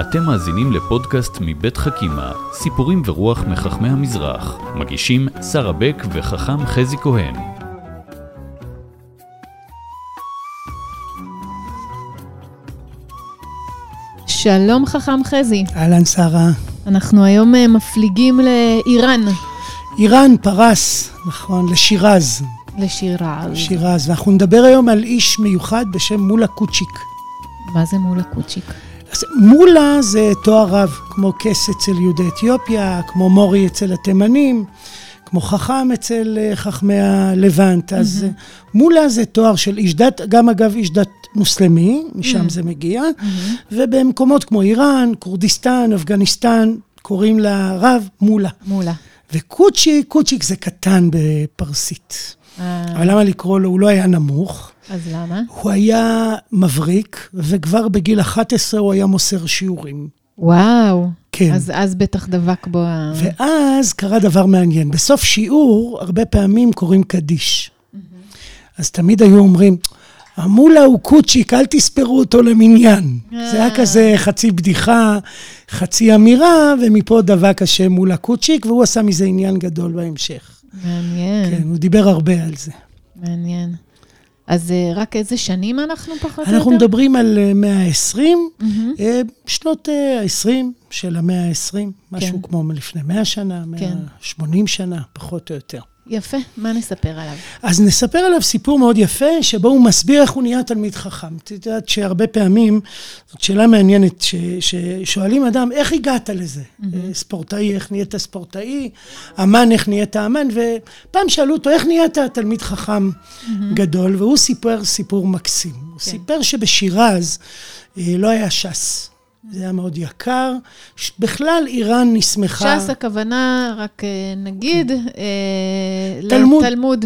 אתם מאזינים לפודקאסט מבית חכימה, סיפורים ורוח מחכמי המזרח. מגישים שרה בק וחכם חזי כהן. שלום חכם חזי. אהלן שרה. אנחנו היום אה, מפליגים לאיראן. איראן, פרס, נכון, לשירז. לשירז. שירז. ואנחנו נדבר היום על איש מיוחד בשם מולה קוצ'יק. מה זה מולה קוצ'יק? אז מולה זה תואר רב, כמו קס אצל יהודי אתיופיה, כמו מורי אצל התימנים, כמו חכם אצל אה, חכמי הלבנט. אז אה, מולה זה תואר של איש דת, גם אגב איש דת מוסלמי, משם זה מגיע, ובמקומות כמו איראן, כורדיסטן, אפגניסטן, קוראים לרב מולה. מולה. וקוצ'יק, קוצ'יק זה קטן בפרסית. אה, אבל למה לקרוא לו? הוא לא היה נמוך. אז למה? הוא היה מבריק, וכבר בגיל 11 הוא היה מוסר שיעורים. וואו. כן. אז, אז בטח דבק בו ה... ואז קרה דבר מעניין. בסוף שיעור, הרבה פעמים קוראים קדיש. אז תמיד היו אומרים, המולה הוא קוצ'יק, אל תספרו אותו למניין. זה היה כזה חצי בדיחה, חצי אמירה, ומפה דבק השם מולה קוצ'יק, והוא עשה מזה עניין גדול בהמשך. מעניין, כן, הוא דיבר הרבה על זה. מעניין. אז אה, רק איזה שנים אנחנו פחות או יותר? אנחנו מדברים על אה, מאה ה-20, מהמם. שנות ה-20 של המאה ה-20, משהו כן. כמו מלפני 100 שנה, כן. 180 שנה, פחות או יותר. יפה, מה נספר עליו? אז נספר עליו סיפור מאוד יפה, שבו הוא מסביר איך הוא נהיה תלמיד חכם. את יודעת שהרבה פעמים, זאת שאלה מעניינת, ש- ששואלים אדם, איך הגעת לזה? אה, ספורטאי, איך נהיית ספורטאי? אמן, איך נהיית אמן? ופעם שאלו אותו, איך נהיית תלמיד חכם גדול? והוא סיפר סיפור מקסים. הוא סיפר שבשירז אה, לא היה ש"ס. זה היה מאוד יקר. בכלל איראן נסמכה... ש"ס הכוונה, רק אה, נגיד, אה, תלמוד. לתלמוד,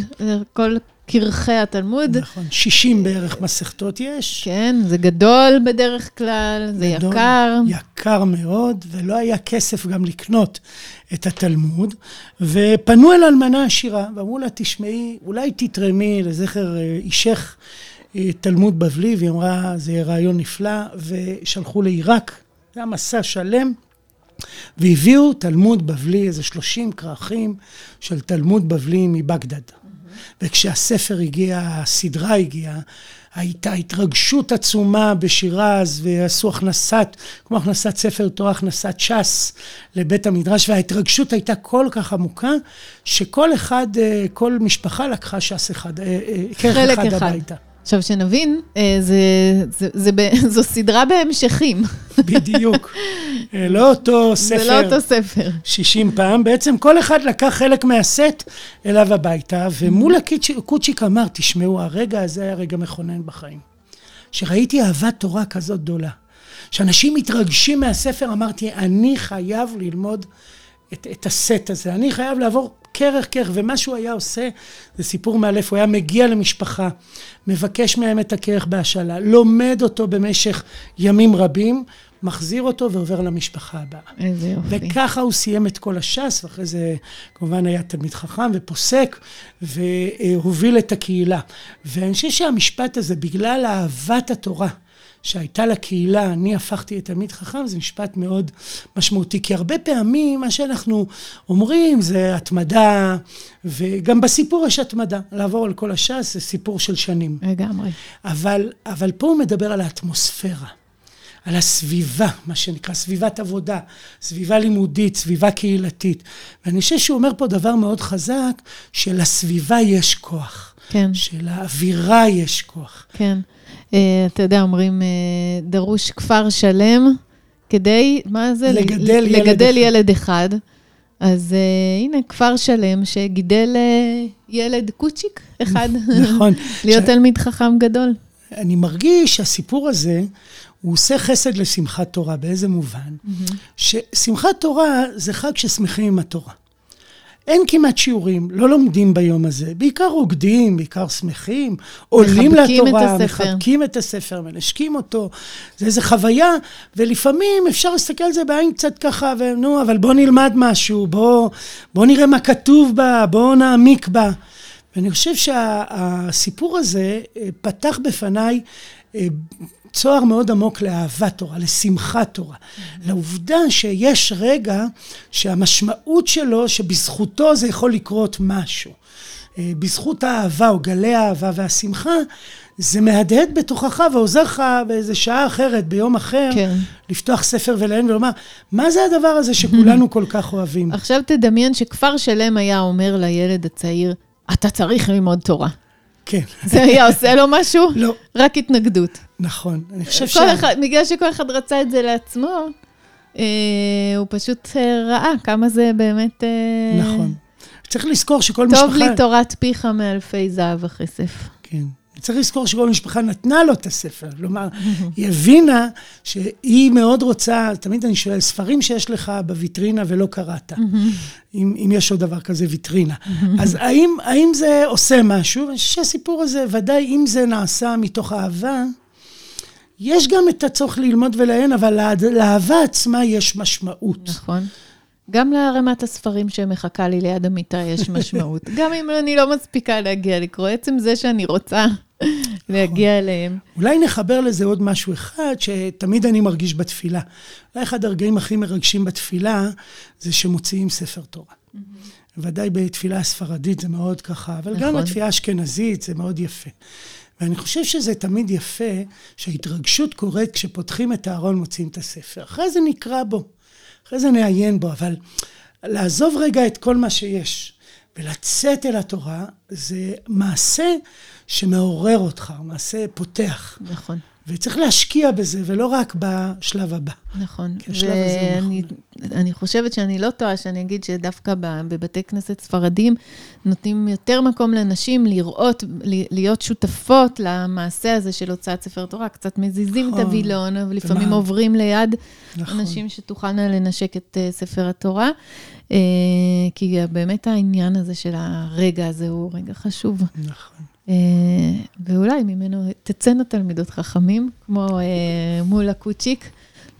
כל קרחי התלמוד. נכון, 60 בערך מסכתות יש. כן, זה גדול בדרך כלל, זה גדול, יקר. יקר מאוד, ולא היה כסף גם לקנות את התלמוד. ופנו אל אלמנה עשירה, ואמרו לה, תשמעי, אולי תתרמי לזכר אה, אישך אה, תלמוד בבלי, והיא אמרה, זה רעיון נפלא, ושלחו לעיראק, זה היה מסע שלם. והביאו תלמוד בבלי, איזה 30 כרכים של תלמוד בבלי מבגדד. וכשהספר הגיע, הסדרה הגיעה, הייתה התרגשות עצומה בשירז, ועשו הכנסת, כמו הכנסת ספר תורה, הכנסת ש"ס לבית המדרש, וההתרגשות הייתה כל כך עמוקה, שכל אחד, אה, כל משפחה לקחה ש"ס אחד, אה, אה, כרך חלק אחד אחד. הביתה. עכשיו, שנבין, אה, זה, זה, זה, ב- זו סדרה בהמשכים. בדיוק. אה, לא אותו ספר. זה לא אותו ספר. 60 פעם, בעצם כל אחד לקח חלק מהסט אליו הביתה, ומול הקיצ'- קוצ'יק אמר, תשמעו, הרגע הזה היה רגע מכונן בחיים. שראיתי אהבת תורה כזאת גדולה. שאנשים מתרגשים מהספר, אמרתי, אני חייב ללמוד את, את הסט הזה, אני חייב לעבור כרך כרך, ומה שהוא היה עושה, זה סיפור מאלף, הוא היה מגיע למשפחה, מבקש מהם את הכרך בהשאלה, לומד אותו במשך ימים רבים, מחזיר אותו ועובר למשפחה הבאה. איזה יופי. וככה הוא סיים את כל הש"ס, ואחרי זה כמובן היה תלמיד חכם ופוסק, והוביל את הקהילה. ואני חושב שהמשפט הזה, בגלל אהבת התורה שהייתה לקהילה, אני הפכתי את תלמיד חכם, זה משפט מאוד משמעותי. כי הרבה פעמים מה שאנחנו אומרים זה התמדה, וגם בסיפור יש התמדה. לעבור על כל הש"ס זה סיפור של שנים. לגמרי. אבל, אבל פה הוא מדבר על האטמוספירה, על הסביבה, מה שנקרא, סביבת עבודה, סביבה לימודית, סביבה קהילתית. ואני חושב שהוא אומר פה דבר מאוד חזק, שלסביבה יש כוח. כן. שלאווירה יש כוח. כן. אה, אתה יודע, אומרים, אה, דרוש כפר שלם כדי, מה זה? לגדל ל- ילד לגדל אחד. ילד אחד. אז אה, הנה, כפר שלם שגידל אה, ילד קוצ'יק אחד. נכון. להיות ש- תלמיד חכם גדול. אני מרגיש שהסיפור הזה, הוא עושה חסד לשמחת תורה. באיזה מובן? ששמחת תורה זה חג ששמחים עם התורה. אין כמעט שיעורים, לא לומדים ביום הזה, בעיקר רוקדים, בעיקר שמחים, עולים את לתורה, הספר. מחבקים את הספר, מנשקים אותו, זה איזו חוויה, ולפעמים אפשר להסתכל על זה בעין קצת ככה, ונו, אבל בוא נלמד משהו, בוא, בוא נראה מה כתוב בה, בוא נעמיק בה. ואני חושב שהסיפור הזה אה, פתח בפניי אה, צוהר מאוד עמוק לאהבת תורה, לשמחת תורה. לעובדה שיש רגע שהמשמעות שלו, שבזכותו זה יכול לקרות משהו. אה, בזכות האהבה או גלי האהבה והשמחה, זה מהדהד בתוכך ועוזר לך באיזה שעה אחרת, ביום אחר, כן. לפתוח ספר ולעיין ולומר, מה זה הדבר הזה שכולנו כל כך אוהבים? עכשיו תדמיין שכפר שלם היה אומר לילד הצעיר, אתה צריך ללמוד תורה. כן. זה היה עושה לו משהו? לא. רק התנגדות. נכון. אני חושב ש... אחד, בגלל שכל אחד רצה את זה לעצמו, אה, הוא פשוט אה, ראה כמה זה באמת... אה, נכון. צריך לזכור שכל טוב משפחה... טוב לי תורת פיך מאלפי זהב וכסף. כן. צריך לזכור שכל משפחה נתנה לו את הספר. כלומר, היא הבינה שהיא מאוד רוצה, תמיד אני שואל, ספרים שיש לך בוויטרינה ולא קראת, אם, אם יש עוד דבר כזה ויטרינה. אז האם, האם זה עושה משהו? אני חושב שהסיפור הזה, ודאי אם זה נעשה מתוך אהבה, יש גם את הצורך ללמוד ולעיין, אבל לאהבה עצמה יש משמעות. נכון. גם לערימת הספרים שמחכה לי ליד המיטה יש משמעות. גם אם אני לא מספיקה להגיע לקרוא, עצם זה שאני רוצה להגיע נכון. אליהם. אולי נחבר לזה עוד משהו אחד, שתמיד אני מרגיש בתפילה. אולי אחד הרגעים הכי מרגשים בתפילה, זה שמוציאים ספר תורה. ודאי בתפילה הספרדית זה מאוד ככה, אבל גם נכון. בתפילה האשכנזית זה מאוד יפה. ואני חושב שזה תמיד יפה שההתרגשות קורית כשפותחים את הארון, מוציאים את הספר. אחרי זה נקרא בו. אחרי זה נעיין בו, אבל לעזוב רגע את כל מה שיש ולצאת אל התורה, זה מעשה שמעורר אותך, מעשה פותח. נכון. וצריך להשקיע בזה, ולא רק בשלב הבא. נכון. ואני אני חושבת שאני לא טועה שאני אגיד שדווקא בבתי כנסת ספרדים נותנים יותר מקום לנשים לראות, להיות שותפות למעשה הזה של הוצאת ספר תורה. קצת מזיזים נכון. את הווילון, ולפעמים ומה? עוברים ליד נכון. אנשים שתוכלנה לנשק את uh, ספר התורה. Uh, כי באמת העניין הזה של הרגע הזה הוא רגע חשוב. נכון. אה, ואולי ממנו תצאנה תלמידות חכמים, כמו אה, מול הקוצ'יק.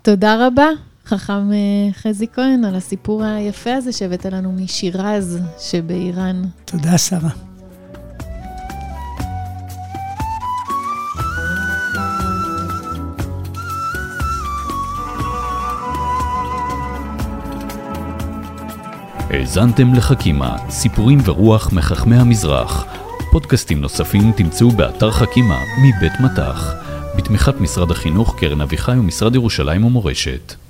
תודה רבה, חכם אה, חזי כהן, על הסיפור היפה הזה שהבאת לנו משירז שבאיראן. תודה, שרה. האזנתם לחכימה, סיפורים ורוח מחכמי המזרח. פודקאסטים נוספים תמצאו באתר חכימה מבית מטח, בתמיכת משרד החינוך, קרן אביחי ומשרד ירושלים ומורשת.